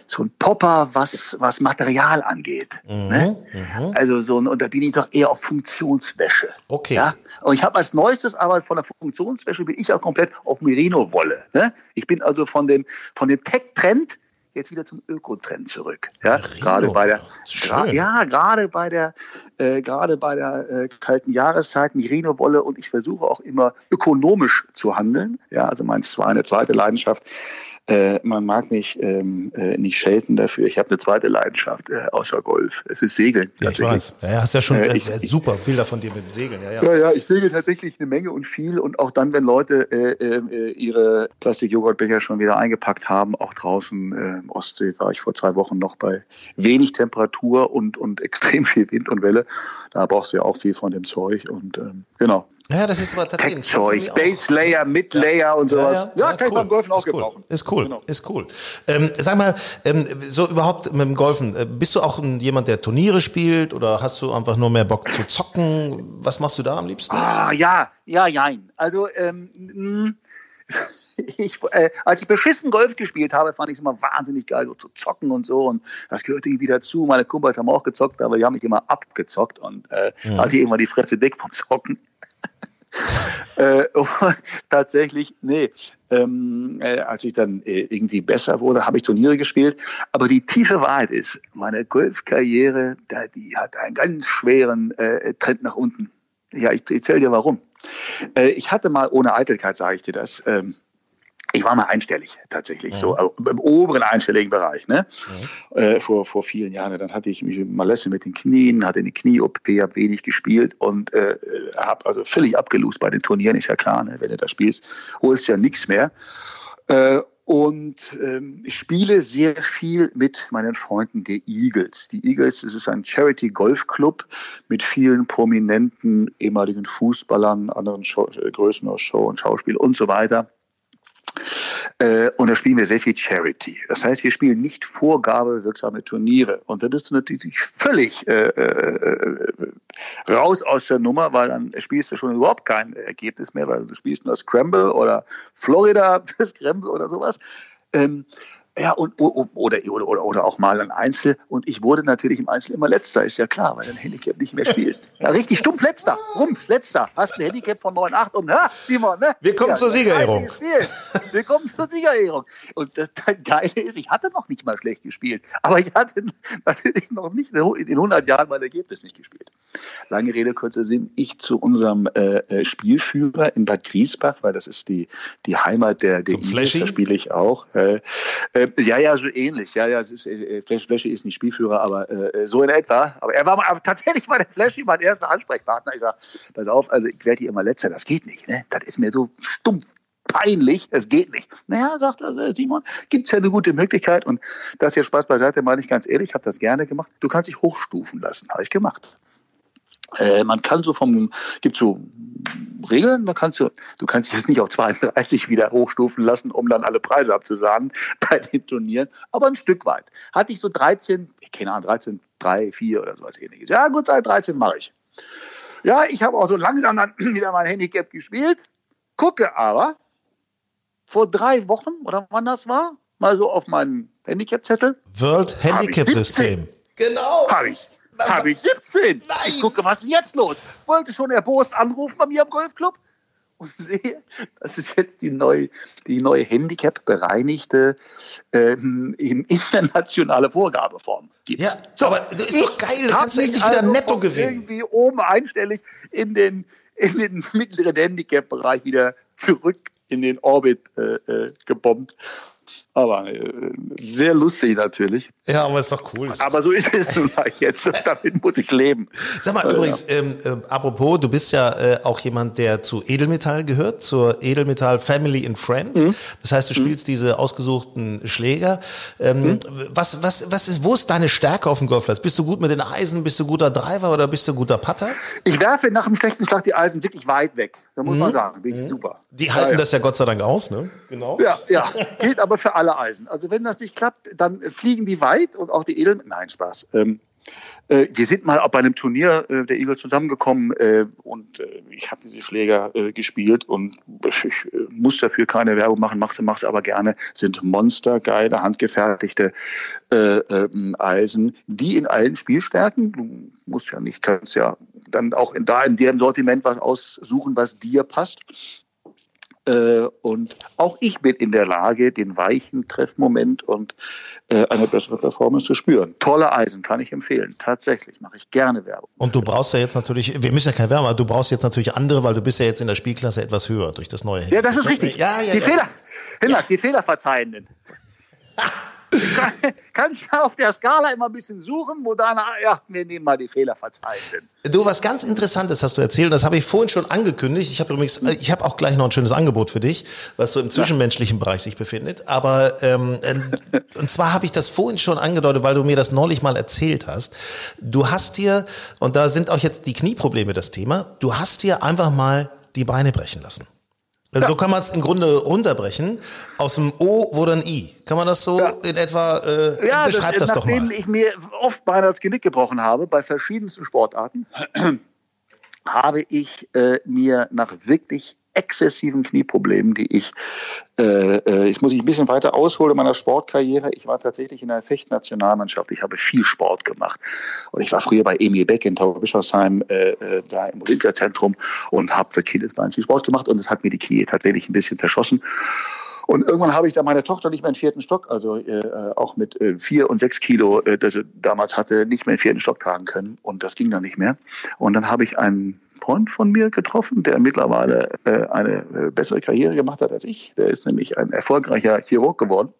so ein Popper, was, was Material angeht. Mhm, Ne? Also so ein, und da bin ich doch eher auf Funktionswäsche. Okay. Ja? Und ich habe als neuestes aber von der Funktionswäsche bin ich auch komplett auf Merino-Wolle. Ne? Ich bin also von dem, von dem Tech-Trend jetzt wieder zum Ökotrend zurück. Ja, gerade bei der, gra ja, gerade bei der, äh, gerade bei der äh, kalten Jahreszeit Merino-Wolle und ich versuche auch immer ökonomisch zu handeln. Ja, also mein war eine zweite Leidenschaft äh, man mag mich ähm, äh, nicht schelten dafür. Ich habe eine zweite Leidenschaft äh, außer Golf. Es ist Segeln. Ja, ich weiß. Ja, hast ja schon äh, ich, äh, super Bilder von dir mit dem Segeln. Ja, ja. ja, ja, ich segel tatsächlich eine Menge und viel. Und auch dann, wenn Leute äh, ihre Plastikjoghurtbecher schon wieder eingepackt haben, auch draußen im Ostsee war ich vor zwei Wochen noch bei wenig Temperatur und, und extrem viel Wind und Welle. Da brauchst du ja auch viel von dem Zeug. Und ähm, genau. Ja, das ist aber tatsächlich. Zeug, Base Layer, Mid Layer ja. und sowas. Ja, ja, ja kann cool. ich beim Golfen auch ist gebrauchen. Cool. Ist cool, genau. ist cool. Ähm, sag mal, ähm, so überhaupt mit dem Golfen, äh, bist du auch ein, jemand, der Turniere spielt oder hast du einfach nur mehr Bock zu zocken? Was machst du da am liebsten? Ah, ja, ja, jein. Also, ähm, ich, äh, als ich beschissen Golf gespielt habe, fand ich es immer wahnsinnig geil, so zu zocken und so. Und das gehörte irgendwie dazu. Meine Kumpels haben auch gezockt, aber die haben mich immer abgezockt und äh, mhm. hatte immer die Fresse weg vom Zocken. äh, tatsächlich, nee. Ähm, äh, als ich dann äh, irgendwie besser wurde, habe ich Turniere gespielt. Aber die tiefe Wahrheit ist, meine Golfkarriere, die hat einen ganz schweren äh, Trend nach unten. Ja, ich erzähle dir warum. Äh, ich hatte mal, ohne Eitelkeit sage ich dir das, ähm, ich war mal einstellig tatsächlich, mhm. so also im oberen einstelligen Bereich, ne? Mhm. Äh, vor, vor vielen Jahren. Dann hatte ich mich Malesse mit den Knien, hatte eine Knie-OP, habe wenig gespielt und äh, habe also völlig abgelost bei den Turnieren, ist ja klar, ne? wenn du da spielst, holst ja nichts mehr. Äh, und ähm, ich spiele sehr viel mit meinen Freunden der Eagles. Die Eagles, das ist ein Charity Golf Club mit vielen prominenten ehemaligen Fußballern, anderen Show, Größen aus Show und Schauspiel und so weiter. Äh, und da spielen wir sehr viel Charity. Das heißt, wir spielen nicht vorgabewirksame Turniere. Und dann bist du natürlich völlig äh, äh, raus aus der Nummer, weil dann spielst du schon überhaupt kein Ergebnis mehr, weil du spielst nur Scramble oder Florida Scramble oder sowas. Ähm, ja, und, oder, oder, oder, oder auch mal ein Einzel. Und ich wurde natürlich im Einzel immer Letzter, ist ja klar, weil du ein Handicap nicht mehr spielst. Ja, richtig stumpf Letzter, Rumpf Letzter. Hast ein Handicap von 9,8 und, ha, Simon, ne? Wir kommen ja, zur Siegerehrung. Wir kommen zur Siegerehrung. Und das, Geile ist, ich hatte noch nicht mal schlecht gespielt. Aber ich hatte natürlich noch nicht in den 100 Jahren mein Ergebnis nicht gespielt. Lange Rede, kurzer Sinn. Ich zu unserem äh, äh Spielführer in Bad Griesbach, weil das ist die, die Heimat der, der Eagles, da spiele ich auch. Äh, äh, ja, ja, so ähnlich. Ja, ja, ist, äh, Flash, Flashy ist nicht Spielführer, aber äh, so in etwa. Aber er war mal, aber tatsächlich war der Flashy mein erster Ansprechpartner. Ich sage, pass auf, also ich werde hier immer letzter, das geht nicht. Ne? Das ist mir so stumpf peinlich, es geht nicht. Naja, sagt also Simon, gibt es ja eine gute Möglichkeit und das hier Spaß beiseite, meine ich ganz ehrlich, ich habe das gerne gemacht. Du kannst dich hochstufen lassen, habe ich gemacht. Äh, man kann so vom, gibt so Regeln, da kannst du, du kannst dich jetzt nicht auf 32 wieder hochstufen lassen, um dann alle Preise abzusagen bei den Turnieren, aber ein Stück weit. Hatte ich so 13, keine Ahnung, 13, 3, 4 oder sowas ähnliches. Ja, gut, seit 13 mache ich. Ja, ich habe auch so langsam dann wieder mein Handicap gespielt, gucke aber vor drei Wochen oder wann das war, mal so auf meinen Handicap-Zettel. World Handicap System. Genau. Habe ich. Habe ich 17. Nein. Ich gucke, was ist jetzt los? Wollte schon erbost anrufen bei mir im Golfclub und sehe, dass es jetzt die neue, die neue Handicap-bereinigte ähm, internationale Vorgabeform gibt. Ja, so, aber das ist doch geil, du kannst endlich wieder also netto gewinnen. Irgendwie oben einstellig in den, in den mittleren Handicap-Bereich wieder zurück in den Orbit äh, äh gebombt. Aber äh, sehr lustig natürlich. Ja, aber ist doch cool. Aber so ist es nun mal jetzt. Damit muss ich leben. Sag mal, äh, übrigens, ähm, äh, apropos, du bist ja äh, auch jemand, der zu Edelmetall gehört, zur Edelmetall Family and Friends. Mhm. Das heißt, du mhm. spielst mhm. diese ausgesuchten Schläger. Ähm, mhm. was, was, was ist, wo ist deine Stärke auf dem Golfplatz? Bist du gut mit den Eisen? Bist du guter Driver oder bist du guter Putter? Ich werfe nach einem schlechten Schlag die Eisen wirklich weit weg. Da muss man mhm. sagen, bin ich mhm. super. Die halten ja, ja. das ja Gott sei Dank aus, ne? Genau. Ja, ja. Gilt aber für alle Eisen. Also wenn das nicht klappt, dann fliegen die weit und auch die Edeln. Nein, Spaß. Ähm, äh, wir sind mal bei einem Turnier äh, der Eagles zusammengekommen äh, und äh, ich habe diese Schläger äh, gespielt und ich äh, muss dafür keine Werbung machen, mache sie aber gerne. Sind monstergeile, handgefertigte ähm, Eisen, die in allen Spielstärken, du musst ja nicht, kannst ja dann auch in, da in dem Sortiment was aussuchen, was dir passt und auch ich bin in der Lage, den weichen Treffmoment und äh, eine bessere Performance zu spüren. Tolle Eisen kann ich empfehlen. Tatsächlich mache ich gerne Werbung. Und du brauchst ja jetzt natürlich, wir müssen ja keine Werbung, aber du brauchst jetzt natürlich andere, weil du bist ja jetzt in der Spielklasse etwas höher durch das neue. Ja, das ist richtig. Ja, ja, die ja. Fehler, Hinnack, die Fehlerverzeihenden. kannst du auf der Skala immer ein bisschen suchen, wo deine, ja, wir nehmen mal die Fehlerverzeihenden. Du, was ganz Interessantes hast du erzählt, das habe ich vorhin schon angekündigt. Ich habe übrigens, äh, ich habe auch gleich noch ein schönes Angebot für dich, was so im zwischenmenschlichen Bereich sich befindet. Aber ähm, äh, und zwar habe ich das vorhin schon angedeutet, weil du mir das neulich mal erzählt hast. Du hast dir, und da sind auch jetzt die Knieprobleme das Thema, du hast dir einfach mal die Beine brechen lassen. Also ja. So kann man es im Grunde runterbrechen. Aus dem O wurde ein I. Kann man das so ja. in etwa äh, ja, beschreib das, das doch mal. Nachdem ich mir oft beinahe das Genick gebrochen habe bei verschiedensten Sportarten, habe ich äh, mir nach wirklich exzessiven Knieproblemen, die ich, äh, äh, jetzt muss ich ein bisschen weiter ausholen in meiner Sportkarriere. Ich war tatsächlich in der Fechtnationalmannschaft. Ich habe viel Sport gemacht. Und ich war früher bei Emil Beck in Tauberbischofsheim, äh, äh, da im Olympiazentrum und habe seit Kindesbein viel Sport gemacht. Und das hat mir die Knie tatsächlich ein bisschen zerschossen. Und irgendwann habe ich dann meine Tochter nicht mehr im vierten Stock, also äh, auch mit äh, vier und sechs Kilo, äh, das sie damals hatte, nicht mehr im vierten Stock tragen können. Und das ging dann nicht mehr. Und dann habe ich einen Freund von mir getroffen, der mittlerweile äh, eine äh, bessere Karriere gemacht hat als ich. Der ist nämlich ein erfolgreicher Chirurg geworden.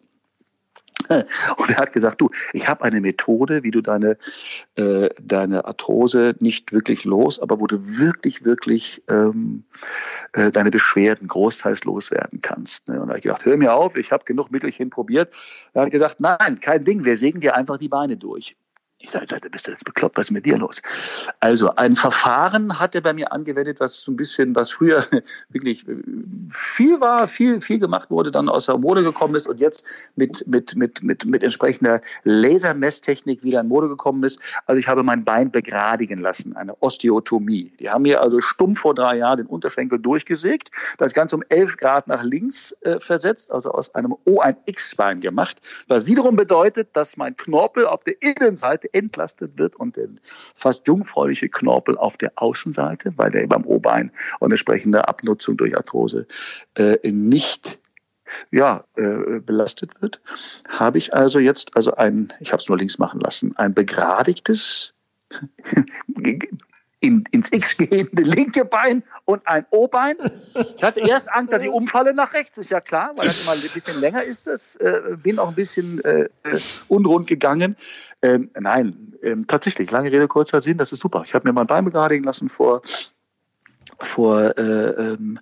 Und er hat gesagt, du, ich habe eine Methode, wie du deine, äh, deine Arthrose nicht wirklich los, aber wo du wirklich, wirklich ähm, äh, deine Beschwerden großteils loswerden kannst. Ne? Und da habe ich gedacht, hör mir auf, ich habe genug Mittelchen probiert. Er hat gesagt, nein, kein Ding, wir sägen dir einfach die Beine durch. Ich sage, Leute, bist du jetzt bekloppt, was ist mit dir los? Also ein Verfahren hat er bei mir angewendet, was so ein bisschen, was früher wirklich äh, viel war, viel, viel gemacht wurde, dann aus der Mode gekommen ist und jetzt mit, mit, mit, mit, mit entsprechender Lasermesstechnik wieder in Mode gekommen ist. Also ich habe mein Bein begradigen lassen, eine Osteotomie. Die haben mir also stumpf vor drei Jahren den Unterschenkel durchgesägt, das Ganze um 11 Grad nach links äh, versetzt, also aus einem O ein X-Bein gemacht, was wiederum bedeutet, dass mein Knorpel auf der Innenseite entlastet wird und der fast jungfräuliche Knorpel auf der Außenseite, weil der beim O-Bein und entsprechende Abnutzung durch Arthrose äh, nicht ja, äh, belastet wird, habe ich also jetzt also ein, ich habe es nur links machen lassen, ein begradigtes in, ins X gehende linke Bein und ein O-Bein. Ich hatte erst Angst, dass ich umfalle nach rechts, ist ja klar, weil das immer ein bisschen länger ist. Das äh, bin auch ein bisschen äh, äh, unrund gegangen. Ähm, nein, ähm, tatsächlich, lange Rede, kurzer Sinn, das ist super. Ich habe mir mein Bein begradigen lassen vor, vor äh, ähm,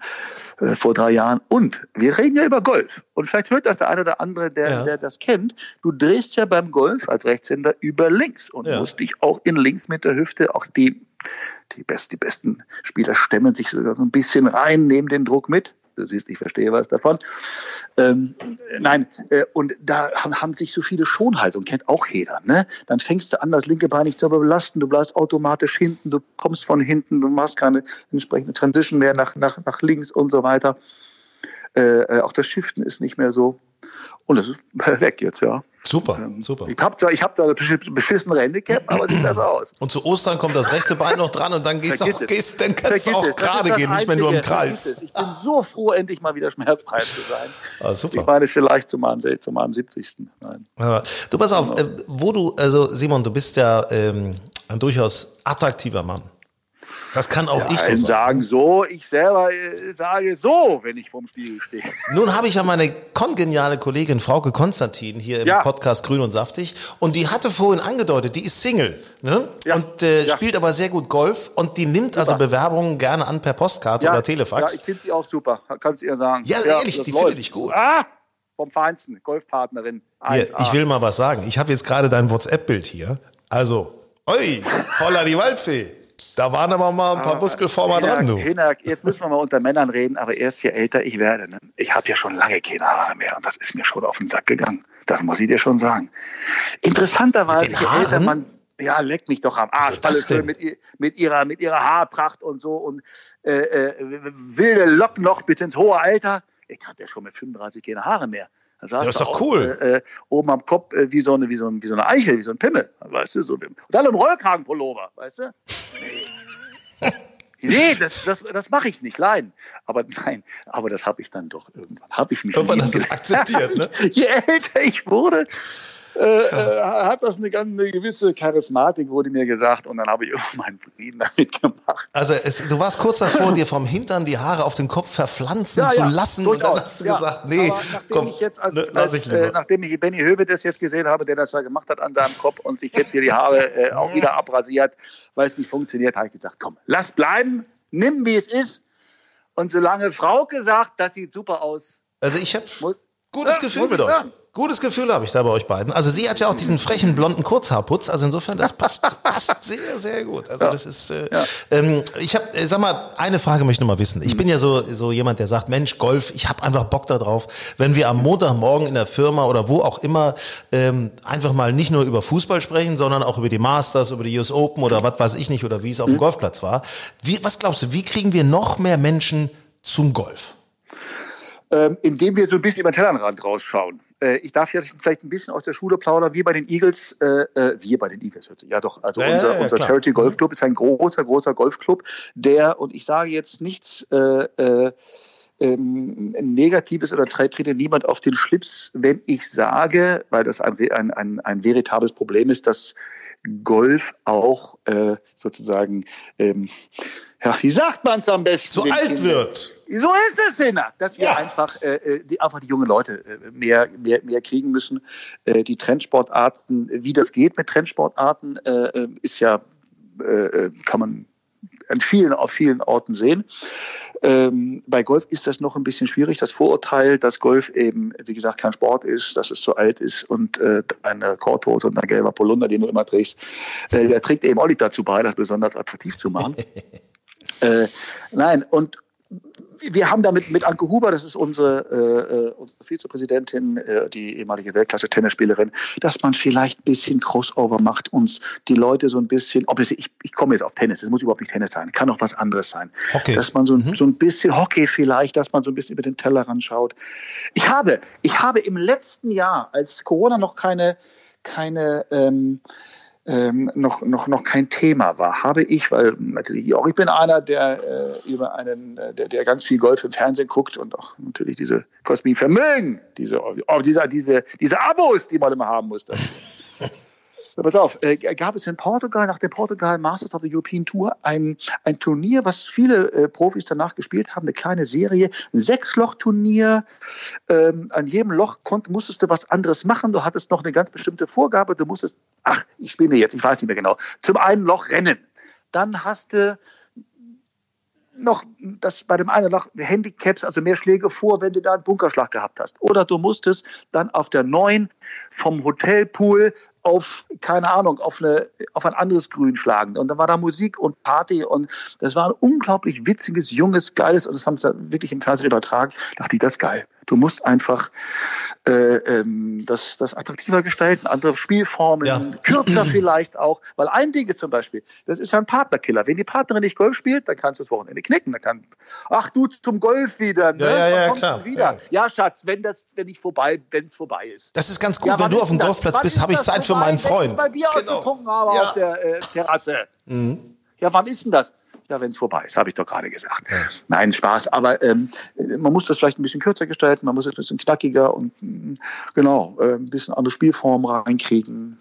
äh, vor drei Jahren. Und wir reden ja über Golf. Und vielleicht hört das der eine oder andere, der, ja. der das kennt. Du drehst ja beim Golf als Rechtshänder über links und ja. musst dich auch in links mit der Hüfte, auch die, die, best, die besten Spieler stemmen sich sogar so ein bisschen rein, nehmen den Druck mit. Du siehst, ich verstehe was davon. Ähm, nein, äh, und da haben, haben, sich so viele Schonhaltungen, kennt auch jeder. Ne? Dann fängst du an, das linke Bein nicht zu belasten, du bleibst automatisch hinten, du kommst von hinten, du machst keine entsprechende Transition mehr nach, nach, nach links und so weiter. Äh, äh auch das Shiften ist nicht mehr so. Und das ist weg jetzt, ja. Super, ähm, super. Ich habe zwar, ich hab da eine beschissene Handicap, aber sieht besser aus. Und zu Ostern kommt das rechte Bein noch dran und dann gehst auch, gehst, dann kannst du auch gerade gehen, nicht mehr nur im Kreis. Ich bin so froh, endlich mal wieder schmerzfrei zu sein. Ah, super. Ich meine, vielleicht zu meinem, zu meinem 70. Nein. Ja, du pass auf, genau. äh, wo du, also Simon, du bist ja ähm, ein durchaus attraktiver Mann. Das kann auch ja, ich so sagen. sagen so, ich selber äh, sage so, wenn ich vorm Spiegel stehe. Nun habe ich ja meine kongeniale Kollegin Frauke Konstantin hier im ja. Podcast Grün und Saftig und die hatte vorhin angedeutet, die ist Single ne? Ja. und äh, spielt aber sehr gut Golf und die nimmt super. also Bewerbungen gerne an per Postkarte oder Telefax. Ja, ich finde sie auch super, kannst du ihr sagen. Ja, ehrlich, die finde ich gut. Ah! Vom Feinsten, Golfpartnerin. Hier, ich will mal was sagen. Ich habe jetzt gerade dein WhatsApp-Bild hier. Also, oi, holla die Waldfee. Da waren aber mal ein paar ah, Muskelformer dran, du. Hinak, jetzt müssen wir mal unter Männern reden, aber erst je älter ich werde. Ne? Ich habe ja schon lange keine Haare mehr und das ist mir schon auf den Sack gegangen. Das muss ich dir schon sagen. Interessanterweise, je älter man, ja, leck mich doch am Arsch. Alles schön mit, mit, ihrer, mit ihrer Haarpracht und so und äh, äh, wilde Locken noch bis ins hohe Alter. Ich hatte ja schon mit 35 keine Haare mehr. Das ist doch cool. Äh, äh, oben am Kopf äh, wie, so eine, wie, so wie so eine Eichel, wie so ein Pimmel. Weißt du, so. Und dann im Rollkragenpullover, weißt du? Nee. Nee, das, das, das mache ich nicht, nein. Aber nein, aber das habe ich dann doch irgendwann. Habe ich mich Irgendwann hast du es akzeptiert, ne? Je älter ich wurde, äh, äh, hat das eine, eine gewisse Charismatik, wurde mir gesagt, und dann habe ich immer meinen Frieden damit gemacht. Also es, du warst kurz davor, dir vom Hintern die Haare auf den Kopf verpflanzen Ja, zu ja, lassen und dann durchaus, hast du ja. gesagt, nee, Aber nachdem komm, ich jetzt als, ne, als, ich äh, nachdem ich Benny Höwe das jetzt gesehen habe, der das ja gemacht hat an seinem Kopf und sich jetzt hier die Haare äh, auch wieder abrasiert, weil es nicht funktioniert, habe ich gesagt, komm, lass bleiben, nimm wie es ist. Und solange Frauke sagt, das sieht super aus, Also ich habe gutes Ja, Gefühl mit euch. sagen. Gutes Gefühl habe ich da bei euch beiden. Also sie hat ja auch diesen frechen blonden Kurzhaarputz, also insofern das passt, passt sehr, sehr gut. Also das ist. Äh, ähm, ich habe, äh, sag mal, eine Frage möchte ich noch mal wissen. Ich bin ja so so jemand, der sagt, Mensch, Golf, ich habe einfach Bock da drauf, wenn wir am Montagmorgen in der Firma oder wo auch immer ähm, einfach mal nicht nur über Fußball sprechen, sondern auch über die Masters, über die US Open oder was weiß ich nicht oder wie es auf dem Golfplatz war. Wie, was glaubst du? Wie kriegen wir noch mehr Menschen zum Golf? ähm, indem wir so ein bisschen über den Tellerrand rausschauen. Äh, ich darf ja vielleicht ein bisschen aus der Schule plaudern, wir bei den Eagles, äh, äh, wir bei den Eagles, hört sich- ja doch, also Ja, unser, ja, unser. Charity Golf Club ist ein großer, großer Golfclub, der, und ich sage jetzt nichts äh, äh, ähm, Negatives oder tre- trete niemand auf den Schlips, wenn ich sage, weil das ein, ein, ein, ein veritables Problem ist, dass Golf auch äh, sozusagen, ähm, ja, wie sagt man es am besten? Zu alt Kindern? wird. So ist es, Sinner, dass wir Ja. einfach, äh, äh, die, einfach die jungen Leute äh, mehr, mehr, mehr kriegen müssen. Äh, die Trendsportarten, wie das geht mit Trendsportarten, äh, ist ja, kann man an vielen, auf vielen Orten sehen. Ähm, bei Golf ist das noch ein bisschen schwierig. Das Vorurteil, dass Golf eben, wie gesagt, kein Sport ist, dass es zu alt ist und äh, eine Korthose und ein gelber Polunder, den du immer trägst, äh, der trägt eben auch nicht dazu bei, das besonders attraktiv zu machen. äh, nein, und wir haben damit mit Anke Huber, das ist unsere, äh, äh, unsere Vizepräsidentin, äh, die ehemalige Weltklasse-Tennisspielerin, dass man vielleicht ein bisschen Crossover macht, uns die Leute so ein bisschen, ob es, ich, ich komme jetzt auf Tennis, es muss überhaupt nicht Tennis sein, kann auch was anderes sein. Hockey. Dass man so, ein- so ein bisschen Hockey vielleicht, dass man so ein bisschen über den Tellerrand schaut. Ich habe, ich habe im letzten Jahr, als Corona noch keine, keine ähm, ähm, noch, noch, noch kein Thema war, habe ich, weil natürlich auch ich bin einer, der äh, über einen, äh, der, der ganz viel Golf im Fernsehen guckt und auch natürlich diese kosmischen Vermögen, diese, oh, diese, diese, diese Abos, die man immer haben muss. Pass auf, äh, gab es in Portugal, nach der Portugal Masters of the European Tour, ein, ein Turnier, was viele äh, Profis danach gespielt haben, eine kleine Serie, ein Sechsloch-Turnier. Ähm, an jedem Loch konnt, musstest du was anderes machen. Du hattest noch eine ganz bestimmte Vorgabe. Du musstest, ach, ich spinne jetzt, ich weiß nicht mehr genau, zum einen Loch rennen. Dann hast du noch das bei dem einen Loch Handicaps, also mehr Schläge vor, wenn du da einen Bunkerschlag gehabt hast. Oder du musstest dann auf der neuen vom Hotelpool auf, keine Ahnung, auf, eine, auf ein anderes Grün schlagen. Und dann war da Musik und Party und das war ein unglaublich witziges, junges, geiles, und das haben sie wirklich im Fernsehen übertragen. Da dachte ich, das ist geil. Du musst einfach äh, ähm, das, das attraktiver gestalten, andere Spielformen, Ja. kürzer vielleicht auch. Weil ein Ding ist zum Beispiel, das ist ja ein Partnerkiller. Wenn die Partnerin nicht Golf spielt, dann kannst du das Wochenende knicken. Dann kann, ach du zum Golf wieder, ne? Ja, ja, ja, klar. du wieder? Ja. Schatz, wenn das, wenn ich vorbei, wenn es vorbei ist. Das ist ganz gut, Ja, wenn du auf dem? Golfplatz Wann bist, ist habe ich Zeit für vorbei, meinen wenn Freund. Ich bei Bier Genau. ausgetrunken habe Ja. auf der äh, Terrasse. Ja, wann ist denn das? Ja, wenn es vorbei ist, habe ich doch gerade gesagt. Nein, Spaß. Aber ähm, man muss das vielleicht ein bisschen kürzer gestalten, man muss es ein bisschen knackiger und mm, genau, äh, ein bisschen andere Spielformen reinkriegen.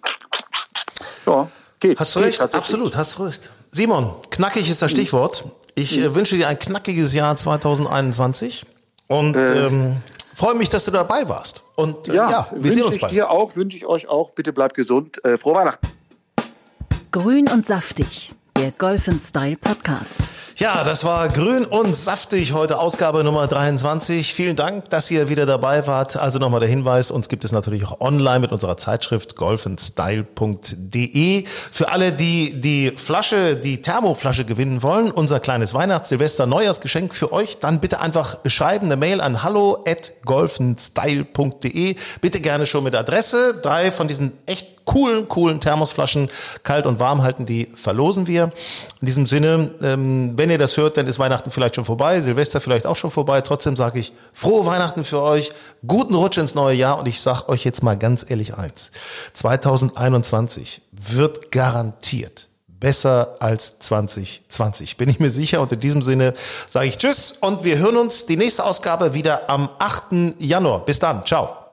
Ja, geht. Hast du geht recht, absolut, hast du recht. Simon, knackig ist das Stichwort. Ich äh, wünsche dir ein knackiges Jahr 2021 und ähm, freue mich, dass du dabei warst. Und äh, ja, Ja, wir wünsche sehen uns ich bald. dir auch, wünsche ich euch auch. Bitte bleibt gesund. Äh, frohe Weihnachten. Grün und saftig, der Golf Style Podcast. Ja, das war grün und saftig heute Ausgabe Nummer 23. Vielen Dank, dass ihr wieder dabei wart. Also nochmal der Hinweis, uns gibt es natürlich auch online mit unserer Zeitschrift golfandstyle.de. Für alle, die die Flasche, die Thermoflasche gewinnen wollen, unser kleines Weihnachts-, Silvester-, Neujahrsgeschenk für euch, dann bitte einfach schreiben, eine Mail an hallo at golfandstyle.de. Bitte gerne schon mit Adresse. Drei von diesen echt coolen, coolen Thermosflaschen kalt und warm halten, die verlosen wir. In diesem Sinne, ähm, wenn ihr das hört, dann ist Weihnachten vielleicht schon vorbei, Silvester vielleicht auch schon vorbei. Trotzdem sage ich frohe Weihnachten für euch, guten Rutsch ins neue Jahr und ich sage euch jetzt mal ganz ehrlich eins. 2021 wird garantiert besser als 2020. Bin ich mir sicher. Und in diesem Sinne sage ich Tschüss und wir hören uns die nächste Ausgabe wieder am 8. Januar. Bis dann. Ciao.